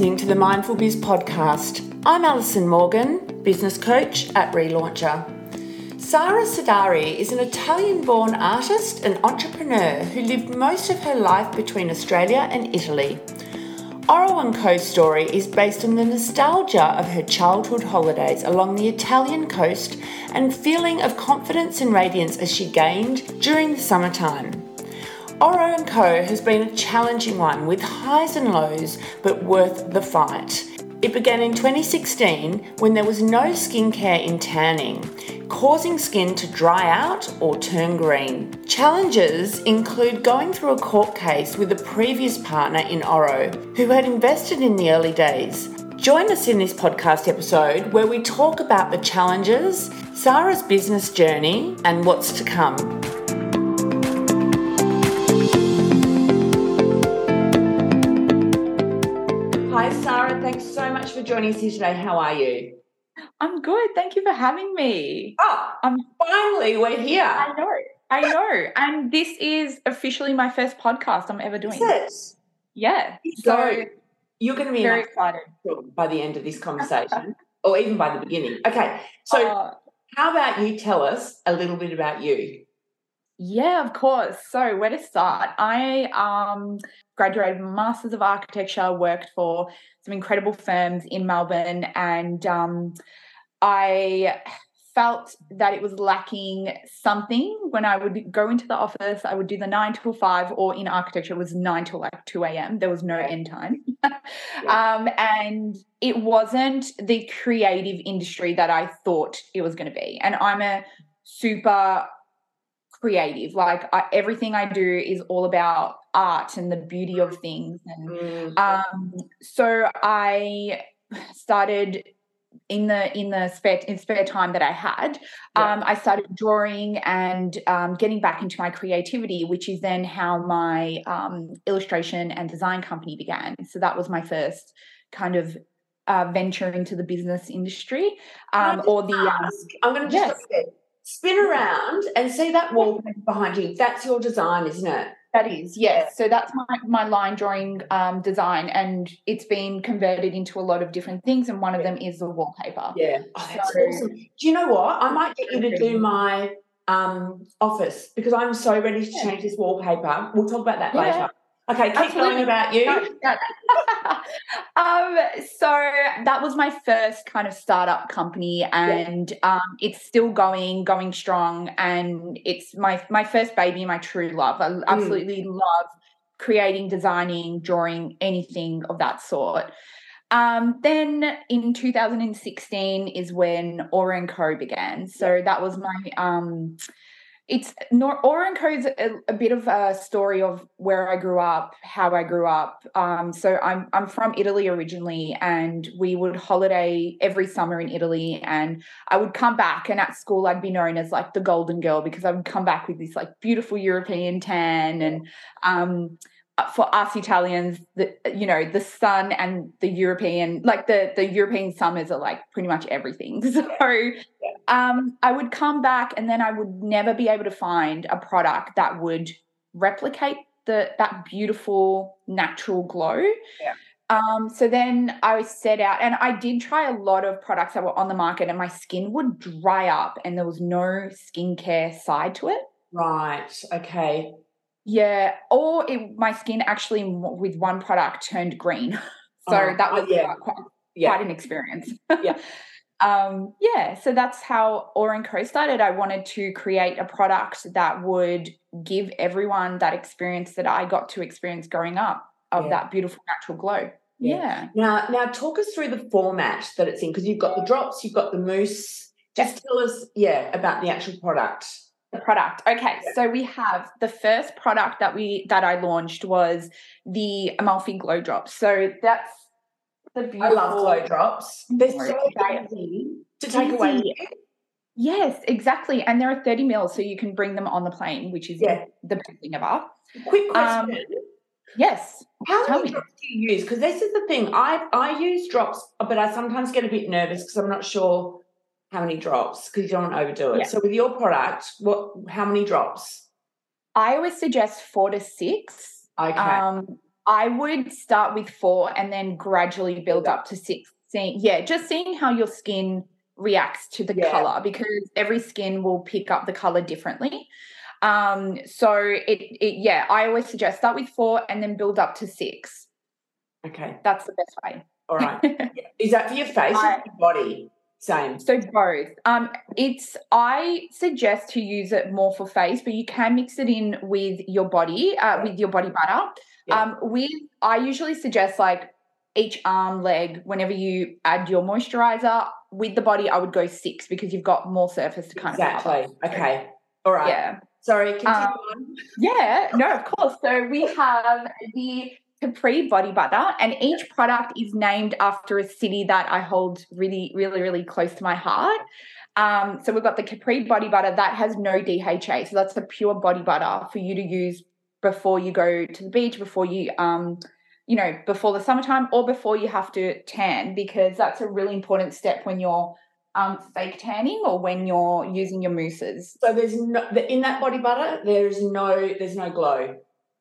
listening to the Mindful Biz podcast. I'm Alison Morgan, business coach at Relauncher. Sara Sidari is an Italian born artist and entrepreneur who lived most of her life between Australia and Italy. Orro & Co.'s story is based on the nostalgia of her childhood holidays along the Italian coast and feeling of confidence and radiance as she gained during the summertime. Orro & Co. has been a challenging one with highs and lows, but worth the fight. It began in 2016 when there was no skincare in tanning, causing skin to dry out or turn green. Challenges include going through a court case with a previous partner in Orro who had invested in the early days. Join us in this podcast episode where we talk about the challenges, Sara's business journey, and what's to come. Thanks so much for joining us here today. How are you? I'm good. Thank you for having me. Oh, I'm finally, we're here. I know. I know. and this is officially my first podcast I'm ever doing. Is it? Yeah. So So you're going to be very excited. by the end of this conversation, or even by the beginning. Okay. So, Uh, how about you tell us a little bit about you? Yeah, of course. So where to start? I um graduated Masters of Architecture, worked for some incredible firms in Melbourne, and um, I felt that it was lacking something when I would go into the office. I would do the nine till five, or in architecture, it was nine till like 2 a.m. There was no end time. um, and it wasn't the creative industry that I thought it was going to be. And I'm a super creative. Like I, everything I do is all about art and the beauty of things and Mm, um, so I started in the in the spare in spare time that I had. Yeah. Um, I started drawing and um, getting back into my creativity, which is then how my um, illustration and design company began. So that was my first kind of uh, venture into the business industry, um, or the um, ask? I'm going to yes. Spin around and see that wallpaper behind you. That's your design, isn't it? That is, yes. So that's my, my line drawing um, design, and it's been converted into a lot of different things, and one of them is the wallpaper. Yeah. Oh, that's So- awesome. Do you know what? I might get you to do my um, office because I'm so ready to change this wallpaper. We'll talk about that Yeah. later. Okay, keep going about you. um, so that was my first kind of startup company, and um, it's still going, going strong, and it's my my first baby, my true love. I absolutely love creating, designing, drawing, anything of that sort. Um, then in 2016 is when Orro & Co began. So that was my um, it's Orro & Co is a, a bit of a story of where I grew up, how I grew up. Um, so I'm I'm from Italy originally, and we would holiday every summer in Italy, and I would come back, and at school I'd be known as like the golden girl because I would come back with this like beautiful European tan, and um, for us Italians, the you know the sun and the European like the the European summers are like pretty much everything. So um, I would come back and then I would never be able to find a product that would replicate the that beautiful natural glow. Yeah. Um, so then I set out and I did try a lot of products that were on the market and my skin would dry up and there was no skincare side to it. Right. Okay. Yeah, or it, my skin actually with one product turned green. So Oh, that oh, was yeah. quite, quite, Yeah. quite an experience. Yeah. um, yeah, so that's how Orro & Co started. I wanted to create a product that would give everyone that experience that I got to experience growing up of Yeah. that beautiful natural glow. Yeah. Yeah. Now, now talk us through the format that it's in because you've got the drops, you've got the mousse. Just tell us, yeah, about the actual product. The product. Okay, so we have the first product that we that I launched was the Amalfi Glow Drops. So that's the beautiful I love glow drops. They're so easy to take away. Yes, exactly. And there are 30 mils, so you can bring them on the plane, which is Yeah. the best thing about. Quick Um, question. Yes. How tell many me. drops do you use? Because this is the thing. I I use drops, but I sometimes get a bit nervous because I'm not sure how many drops because you don't want to overdo it. Yeah. So with your product, what how many drops? I always suggest four to six. Okay. Um, I would start with four and then gradually build up to six. Seeing, yeah, just seeing how your skin reacts to the Yeah. color because every skin will pick up the color differently. Um, so it, it yeah, I always suggest start with four and then build up to six. Okay. That's the best way. All right. Is that for your face or I- your body? Same. So both. Um, it's I suggest to use it more for face, but you can mix it in with your body, uh, with your body butter. Yeah. Um, with I usually suggest like each arm, leg, whenever you add your moisturizer with the body, I would go six because you've got more surface to kind of Exactly. Okay. All right. Yeah. Sorry. Um, on. Yeah, no, of course. So we have the Capri body butter, and each product is named after a city that I hold really, really, really close to my heart. Um, so we've got the Capri body butter that has no DHA, so that's the pure body butter for you to use before you go to the beach, before you, um, you know, before the summertime, or before you have to tan, because that's a really important step when you're um, fake tanning or when you're using your mousses. So there's no the- in that body butter. There's no there's no glow.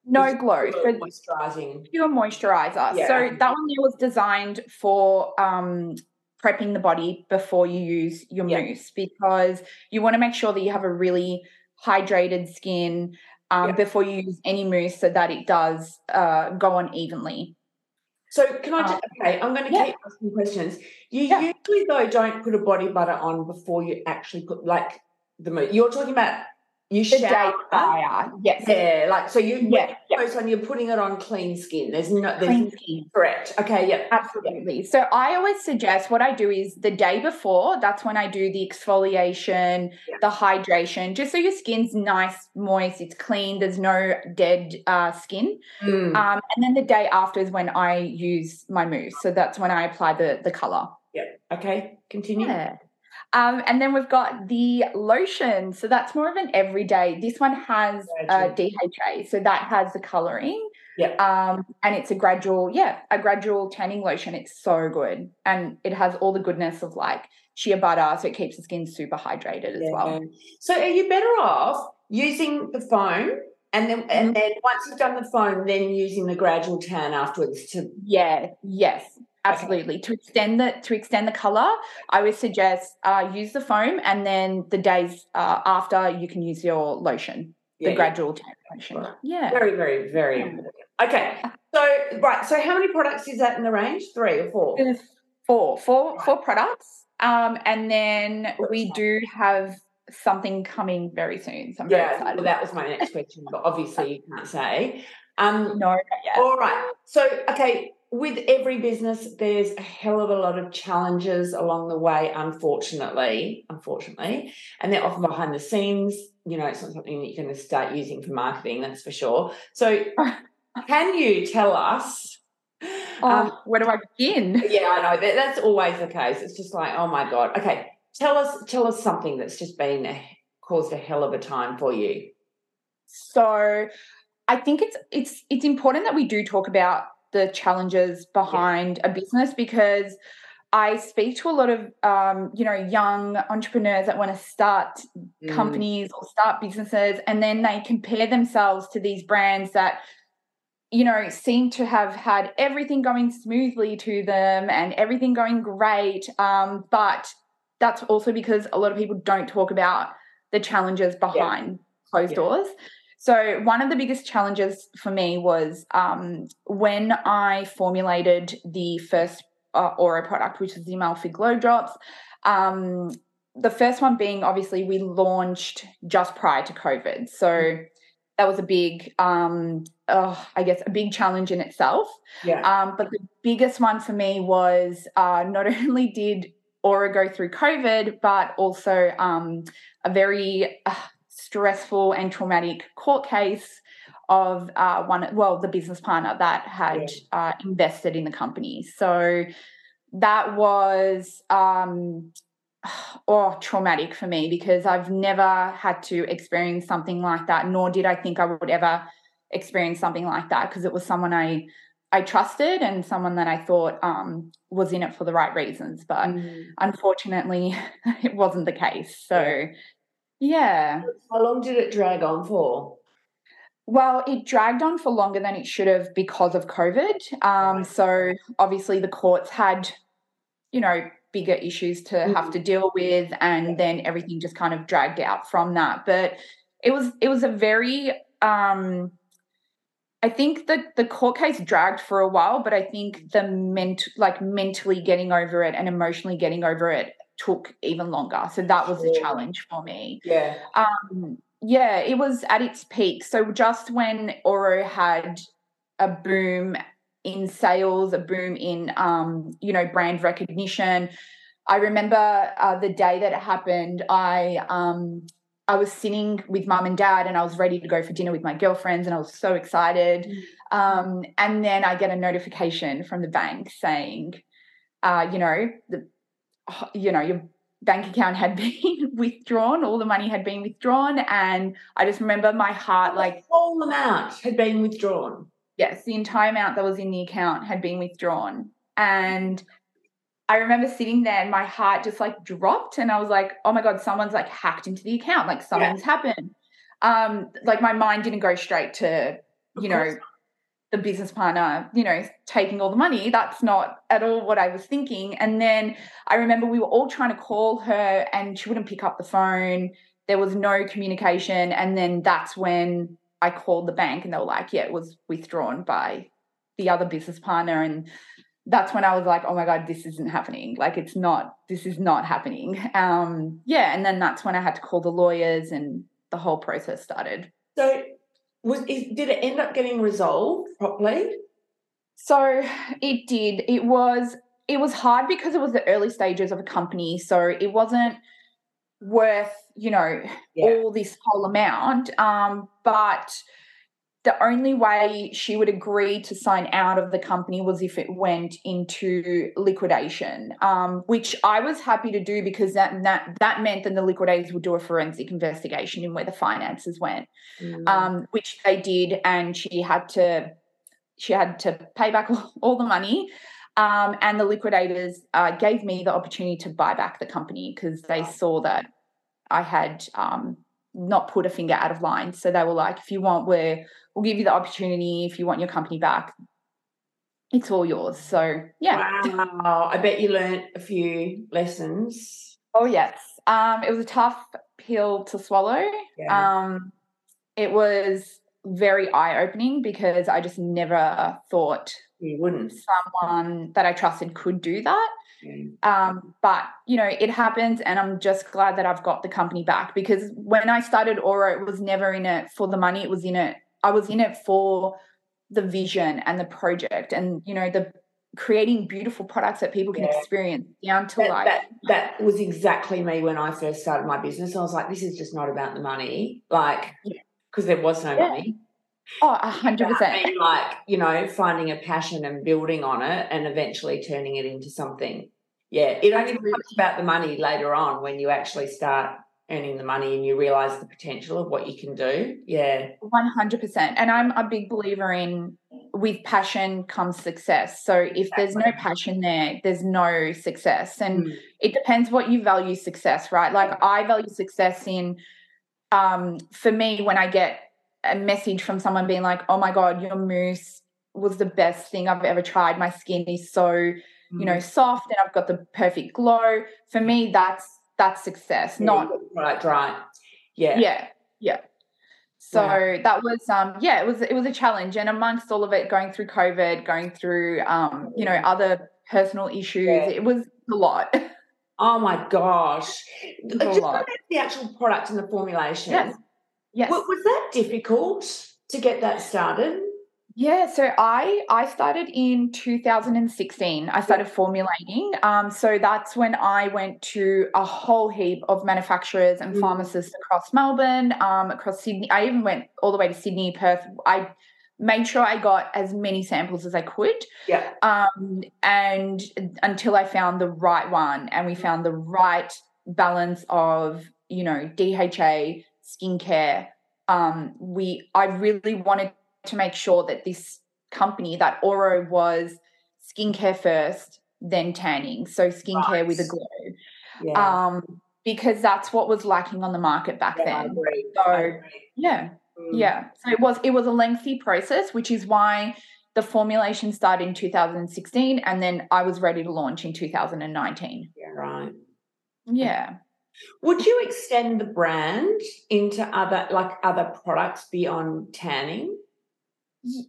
No glow. pure moisturising. pure moisturizer. Yeah. So that one there was designed for um, prepping the body before you use your Yeah. mousse because you want to make sure that you have a really hydrated skin um, Yeah. before you use any mousse so that it does uh, go on evenly. So can I? Uh, Just, okay, I'm going to yeah. keep asking questions. You usually though don't put a body butter on before you actually put like the mo You're talking about you The day shower. prior. Yes. Yeah, like so you Yeah, yeah. when you post on you're putting it on clean skin. There's no there's Clean skin. correct. Okay, yeah. Absolutely. So I always suggest what I do is the day before, that's when I do the exfoliation, Yeah. the hydration, just so your skin's nice, moist, it's clean, there's no dead uh, skin. Mm, Um, and then the day after is when I use my mousse. So that's when I apply the, the color. Yeah. Okay, continue. Yeah. Um, and then we've got the lotion. So that's more of an everyday. This one has uh, DHA. So that has the coloring. Yeah. Um, and it's a gradual, yeah, a gradual tanning lotion. It's so good. And it has all the goodness of like shea butter. So it keeps the skin super hydrated as well. So are you better off using the foam and then Mm-hmm. and then once you've done the foam, then using the gradual tan afterwards to Yeah, yes, absolutely. To extend the to extend the color, I would suggest uh, use the foam, and then the days uh, after you can use your lotion, yeah, the yeah. gradual tan lotion. Right. Yeah, Very, very, very Yeah. important. Okay. So right, so how many products is that in the range? Three or four? Four, four, four products, um, and then we do have something coming very soon. So I'm very Yeah, excited. well, that was my next question, but obviously you can't say. Um, no. All right. So, okay, with every business, there's a hell of a lot of challenges along the way, unfortunately. Unfortunately. And they're often behind the scenes. You know, it's not something that you're going to start using for marketing, that's for sure. So, can you tell us? Oh, Um, where do I begin? yeah, I know that, that's always the case. It's just like, oh my god. Okay, tell us, tell us something that's just been a, caused a hell of a time for you. So I think it's it's it's important that we do talk about the challenges behind a business because I speak to a lot of um, you know young entrepreneurs that want to start Mm, companies or start businesses and then they compare themselves to these brands that you know seem to have had everything going smoothly to them and everything going great um, but that's also because a lot of people don't talk about the challenges behind closed Yeah. doors so one of the biggest challenges for me was um, when i formulated the first uh, Orro product which is the amalfi glow drops um, the first one being obviously we launched just prior to COVID. So that was a big, um, oh, I guess, a big challenge in itself. Yeah. Um, but the biggest one for me was uh, not only did Orro go through COVID, but also um, a very uh, stressful and traumatic court case of uh, one, well, the business partner that had uh, invested in the company. So that was um, or traumatic for me because I've never had to experience something like that, nor did I think I would ever experience something like that because it was someone I I trusted and someone that I thought um, was in it for the right reasons. But Mm. unfortunately, it wasn't the case. So, yeah. How long did it drag on for? Well, it dragged on for longer than it should have because of COVID. Um, so obviously the courts had, you know, bigger issues to mm-hmm. have to deal with, and then everything just kind of dragged out from that. But it was it was a very um, I think that the court case dragged for a while, but I think the ment like mentally getting over it and emotionally getting over it took even longer. So that was a challenge for me. Yeah. Um, yeah, it was at its peak. So just when Orro had a boom in sales, a boom in um, you know, brand recognition. I remember uh, the day that it happened, I um I was sitting with mum and dad and I was ready to go for dinner with my girlfriends and I was so excited. Mm. Um, and then I get a notification from the bank saying, uh, you know, the, you know, your bank account had been withdrawn, all the money had been withdrawn. And I just remember my heart like the whole amount had been withdrawn. Yes, the entire amount that was in the account had been withdrawn. And I remember sitting there and my heart just like dropped and I was like, oh my God, someone's like hacked into the account. Like something's yeah. happened. Um, like my mind didn't go straight to, you know, the business partner, you know, taking all the money. That's not at all what I was thinking. And then I remember we were all trying to call her and she wouldn't pick up the phone. There was no communication. And then that's when I called the bank and they were like, yeah, it was withdrawn by the other business partner. And that's when I was like, oh my God, this isn't happening. Like it's not, this is not happening. Um, yeah. And then that's when I had to call the lawyers and the whole process started. So was is, did it end up getting resolved properly? So it did. It was it was hard because it was the early stages of a company, so it wasn't worth you know yeah. all this whole amount. Um, but the only way she would agree to sign out of the company was if it went into liquidation, um, which I was happy to do because that that that meant that the liquidators would do a forensic investigation in where the finances went, mm. um, which they did, and she had to she had to pay back all the money. Um, and the liquidators uh, gave me the opportunity to buy back the company because they saw that I had um, not put a finger out of line. So they were like, if you want, we're we'll give you the opportunity. If you want your company back, it's all yours. So yeah. Wow. I bet you learned a few lessons. Oh yes. Um, it was a tough pill to swallow. Yeah. Um, it was very eye-opening because I just never thought you wouldn't someone that I trusted could do that. Um, but you know, it happens, and I'm just glad that I've got the company back because when I started Orro, it was never in it for the money. It was in it. I was in it for the vision and the project, and you know, the creating beautiful products that people can yeah. experience down to that, life. That, that was exactly me when I first started my business. I was like, this is just not about the money, like because there was no yeah. money. Oh, a hundred percent. Like, you know, finding a passion and building on it and eventually turning it into something. Yeah. It only becomes about the money later on when you actually start earning the money and you realize the potential of what you can do. Yeah. 100%. And I'm a big believer in with passion comes success. So if exactly. there's no passion there, there's no success. And mm. it depends what you value success, right? Like I value success in um for me when I get a message from someone being like, "Oh my god, your mousse was the best thing I've ever tried. My skin is so, mm. you know, mm. soft and I've got the perfect glow." For me, that's that's success. Yeah, not right, right. Yeah. Yeah. Yeah. So that was um yeah, it was it was a challenge. And amongst all of it, going through COVID, going through um, you know, other personal issues, yeah. it was a lot. Oh my gosh. Just the actual product and the formulation. Yes. Yes. Was, was that difficult to get that started? Yeah, so I I started in 2016. I started formulating. Um, so that's when I went to a whole heap of manufacturers and mm. pharmacists across Melbourne, um, across Sydney. I even went all the way to Sydney, Perth. I made sure I got as many samples as I could. Yeah. Um, and until I found the right one, and we found the right balance of you know DHA, skincare. Um, we I really wanted to make sure that this company, that Orro was skincare first, then tanning. So skincare right. with a glow. Yeah. Um, because that's what was lacking on the market back yeah, then. So yeah. Mm. Yeah. So it was it was a lengthy process, which is why the formulation started in 2016 and then I was ready to launch in 2019. Yeah, right. Yeah. Would you extend the brand into other like other products beyond tanning?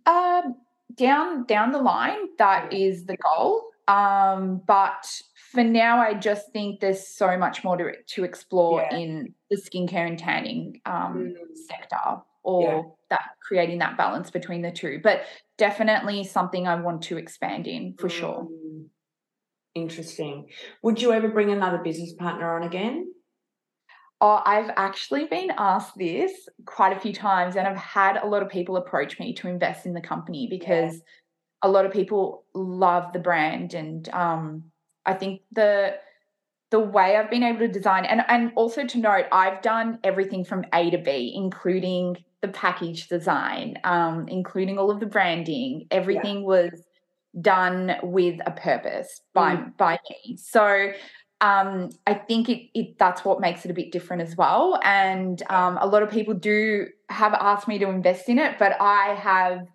Um, down down the line, that is the goal. Um, but for now, I just think there's so much more to to explore yeah. in the skincare and tanning um, mm. sector, or yeah. that creating that balance between the two. But definitely something I want to expand in for mm. sure. Interesting. Would you ever bring another business partner on again? Oh, I've actually been asked this quite a few times, and I've had a lot of people approach me to invest in the company because yeah. a lot of people love the brand, and um, I think the the way I've been able to design, and and also to note, I've done everything from A to B, including the package design, um, including all of the branding. Everything yeah. was done with a purpose by mm. by me. So um, I think it, it that's what makes it a bit different as well. And um, a lot of people do have asked me to invest in it, but I have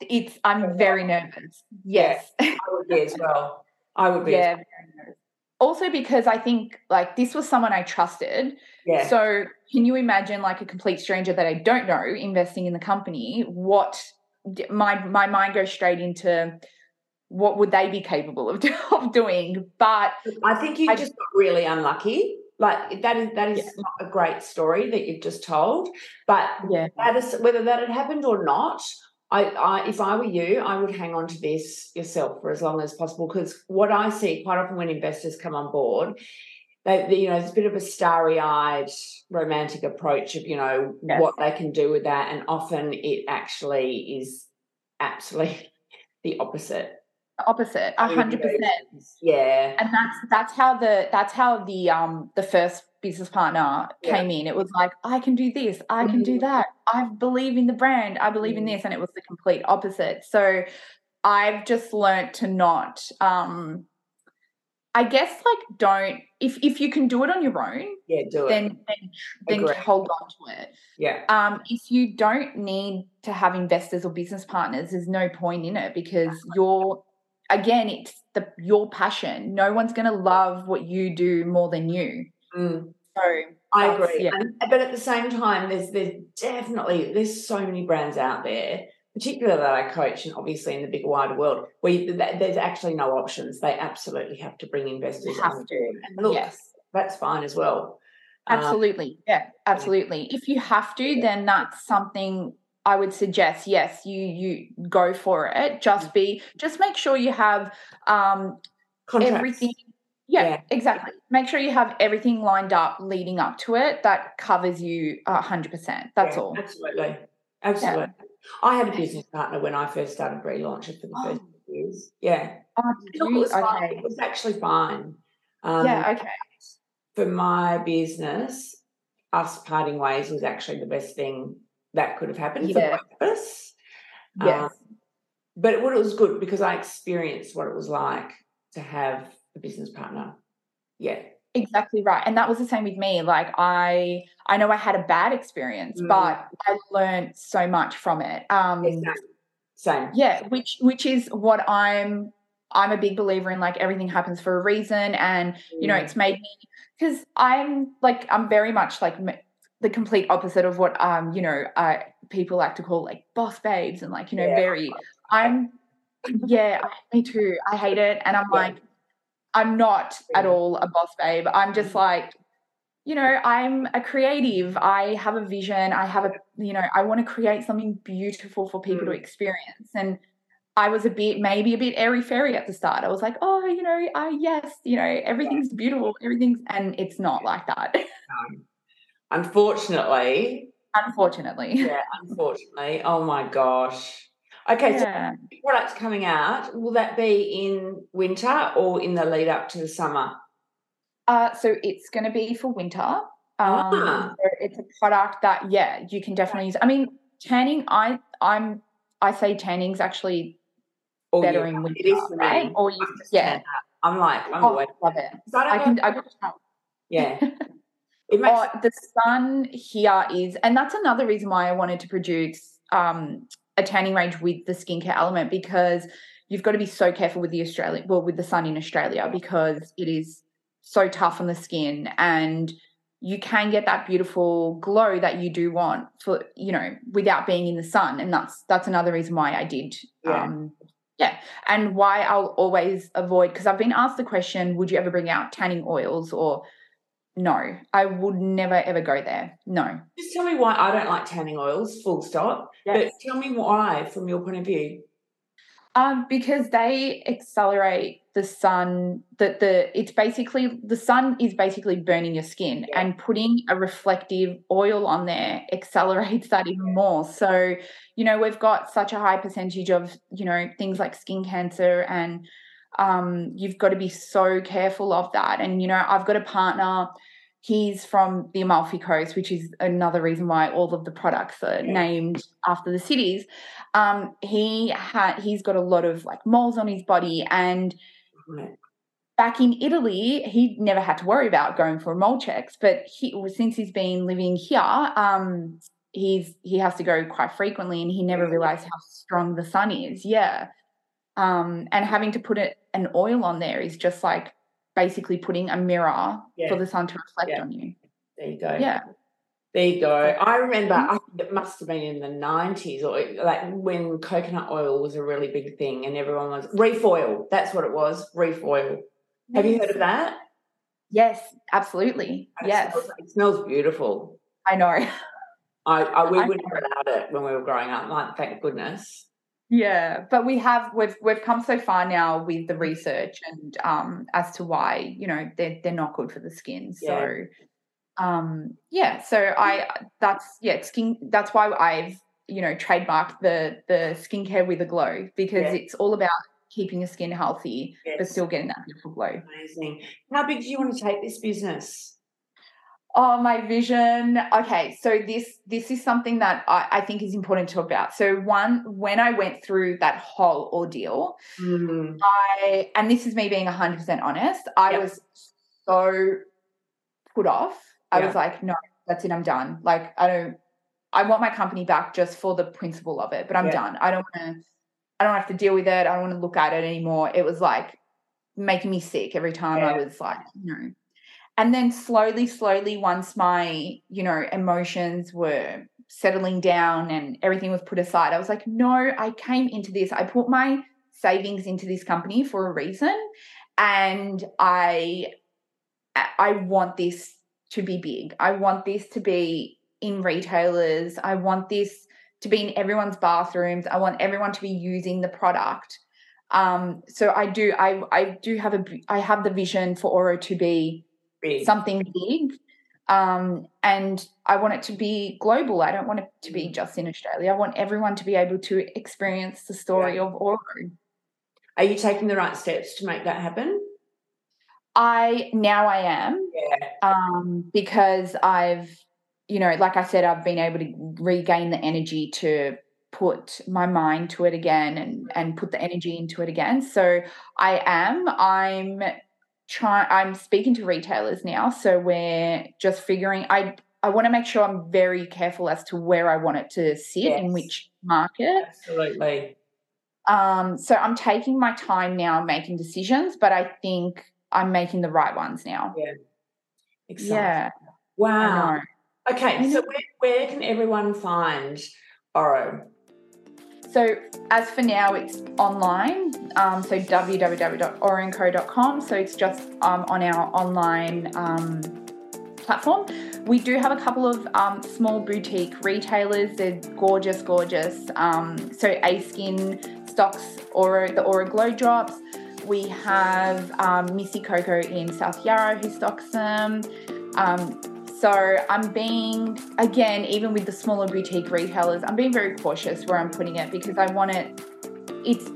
it's I'm very nervous. Yes, yeah, I would be as well. I would be. Yeah. Also because I think like this was someone I trusted. Yeah. So can you imagine like a complete stranger that I don't know investing in the company? What my my mind goes straight into what would they be capable of, of doing? But I think you just got really unlucky. Like that is that is yeah. not a great story that you've just told. But yeah. that is, whether that had happened or not, I, I, if I were you, I would hang on to this yourself for as long as possible. Because what I see quite often when investors come on board, they, they you know, it's a bit of a starry-eyed, romantic approach of you know yes. what they can do with that, and often it actually is absolutely the opposite opposite a hundred percent yeah and that's that's how the that's how the um the first business partner yeah. came in it was like i can do this i can mm-hmm. do that i believe in the brand i believe in this and it was the complete opposite so i've just learned to not um I guess like don't if if you can do it on your own, yeah, do it. Then then, then hold on to it. Yeah. Um, if you don't need to have investors or business partners, there's no point in it because you're again, it's the your passion. No one's going to love what you do more than you. Mm. So I agree. Yeah. And, but at the same time, there's there's definitely there's so many brands out there, particularly that I coach, and obviously in the big wider world, where you, there's actually no options. They absolutely have to bring investors. Have to. And look, yes. that's fine as well. Um, absolutely. Um, yeah, absolutely. If you have to, then that's something I would suggest yes, you you go for it. Just mm. be just make sure you have um Contracts. everything. Yeah, yeah, exactly. Make sure you have everything lined up leading up to it that covers you hundred percent. That's yeah, all. Absolutely, absolutely. Yeah. I had a business partner when I first started relaunching for the first oh. years. Yeah, oh, it was okay. It was actually fine. Um, yeah. Okay. For my business, us parting ways was actually the best thing that could have happened yeah. for us. Yes. Um, but it, it was good because I experienced what it was like to have a business partner. Yeah. Exactly right. And that was the same with me. Like I I know I had a bad experience, mm. but I learned so much from it. Um exactly. Same. Yeah, which which is what I'm I'm a big believer in like everything happens for a reason and you know mm. it's made me because I'm like I'm very much like the complete opposite of what um you know uh, people like to call like boss babes and like you know yeah. very i'm yeah me too i hate it and i'm yeah. like i'm not at all a boss babe i'm just mm-hmm. like you know i'm a creative i have a vision i have a you know i want to create something beautiful for people mm. to experience and I was a bit, maybe a bit airy fairy at the start. I was like, oh, you know, uh, yes, you know, everything's beautiful, everything's, and it's not like that. Um, Unfortunately. Unfortunately. Yeah, unfortunately. Oh my gosh. Okay, yeah. so products coming out, will that be in winter or in the lead up to the summer? Uh, so it's going to be for winter. Um, ah. so it's a product that, yeah, you can definitely use. I mean, tanning, I, I'm, I say tanning's actually or better in winter, it is right? Or you, yeah. I'm like, I'm oh, love it. I, I can, I, can, yeah. It makes Oh, the sun here is, and that's another reason why I wanted to produce um, a tanning range with the skincare element because you've got to be so careful with the Australian, well, with the sun in Australia because it is so tough on the skin and you can get that beautiful glow that you do want for you know without being in the sun and that's that's another reason why I did Yeah. um yeah and why I'll always avoid because I've been asked the question would you ever bring out tanning oils or no I would never ever go there no just tell me why I don't like tanning oils, full stop. But tell me why from your point of view. Um, because they accelerate the sun. That the it's basically the sun is basically burning your skin, Yeah. and putting a reflective oil on there accelerates that even more. So, you know, we've got such a high percentage of you know things like skin cancer, and um, you've got to be so careful of that. And you know, I've got a partner. He's from the Amalfi Coast, which is another reason why all of the products are named after the cities um he had he's got a lot of like moles on his body and back in italy he never had to worry about going for mole checks but he since he's been living here um he's he has to go quite frequently and he never realized how strong the sun is yeah. Um and having to put it an oil on there is just like basically putting a mirror Yeah. for the sun to reflect Yeah. on you There you go. yeah There you go. I remember I it must have been in the nineties or like when coconut oil was a really big thing and everyone was reef oil. That's what it was. Reef oil. Have you heard of that? yes absolutely It yes smells, it smells beautiful. i know I, I we I wouldn't have allowed it when we were growing up. Like, thank goodness. Yeah, but we have we've we've come so far now with the research and um as to why, you know, they're they're not good for the skin. So um yeah, so I that's yeah, skin that's why I've, you know, trademarked the the skincare with a glow because Yeah. it's all about keeping your skin healthy but still getting that beautiful glow. Amazing. How big do you want to take this business? Oh, my vision. Okay, so this this is something that I, I think is important to talk about. So one, when I went through that whole ordeal, Mm, I and this is me being 100% honest, I Yep. was so put off. I Yeah. was like, no, that's it, I'm done. Like I don't I want my company back just for the principle of it, but I'm Yeah. done. I don't want to I don't have to deal with it. I don't want to look at it anymore. It was like making me sick every time I was like, no. And then slowly, slowly, once my, you know, emotions were settling down and everything was put aside, I was like, no, I came into this. I put my savings into this company for a reason. And I I want this to be big. I want this to be in retailers. I want this to be in everyone's bathrooms. I want everyone to be using the product. Um, so I do I I do have a I have the vision for Orro to be big. something big. Um, and I want it to be global. I don't want it to be just in Australia. I want everyone to be able to experience the story Yeah. of Orro. Are you taking the right steps to make that happen? I now I am Yeah. um, because I've, you know, like I said, I've been able to regain the energy to put my mind to it again and and put the energy into it again. So I am. I'm trying. I'm speaking to retailers now. So we're just figuring. I I want to make sure I'm very careful as to where I want it to sit in which market. Absolutely. Um, so I'm taking my time now making decisions, but I think I'm making the right ones now. Exciting. Yeah. Wow. Okay, so where, where can everyone find Orro? So as for now, it's online. Um, so www.orenco.com. So it's just um, on our online um, platform. We do have a couple of um, small boutique retailers. They're gorgeous, gorgeous. Um, so A Skin stocks Orro, the Orro Glow Drops. We have um, Missy Coco in South Yarra who stocks them. So I'm being, again, even with the smaller boutique retailers, I'm being very cautious where I'm putting it because I want it, it's,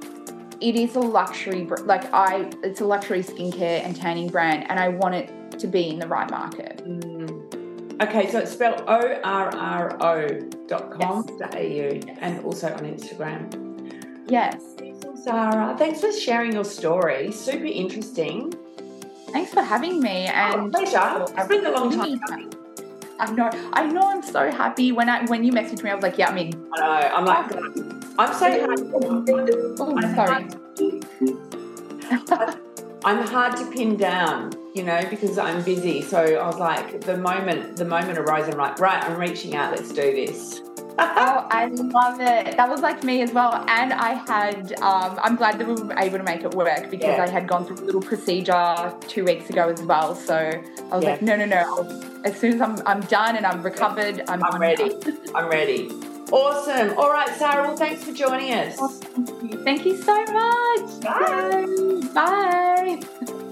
it is a luxury, like I, it's a luxury skincare and tanning brand and I want it to be in the right market. Mm. Okay, so it's spelled O R R O dot com dot au and also on Instagram. Yes. Sara. Thanks for sharing your story. Super interesting. Thanks for having me. Oh, And pleasure. It's been a long time I know. I know. I'm so happy when I when you messaged me. I was like, yeah, I'm in. I know. I'm like, oh. I'm so happy. Oh, I'm sorry. I'm hard to pin down, you know, because I'm busy. So I was like, the moment the moment arose, I'm like, right, I'm reaching out. Let's do this. Oh, I love it. That was like me as well. And I had, um, I'm glad that we were able to make it work because yeah. I had gone through a little procedure two weeks ago as well. So I was yeah. like, no, no, no. As soon as I'm, I'm done and I'm recovered, I'm, I'm ready. I'm ready. Awesome. All right, Sara. Well, thanks for joining us. Thank you so much. Bye. Bye.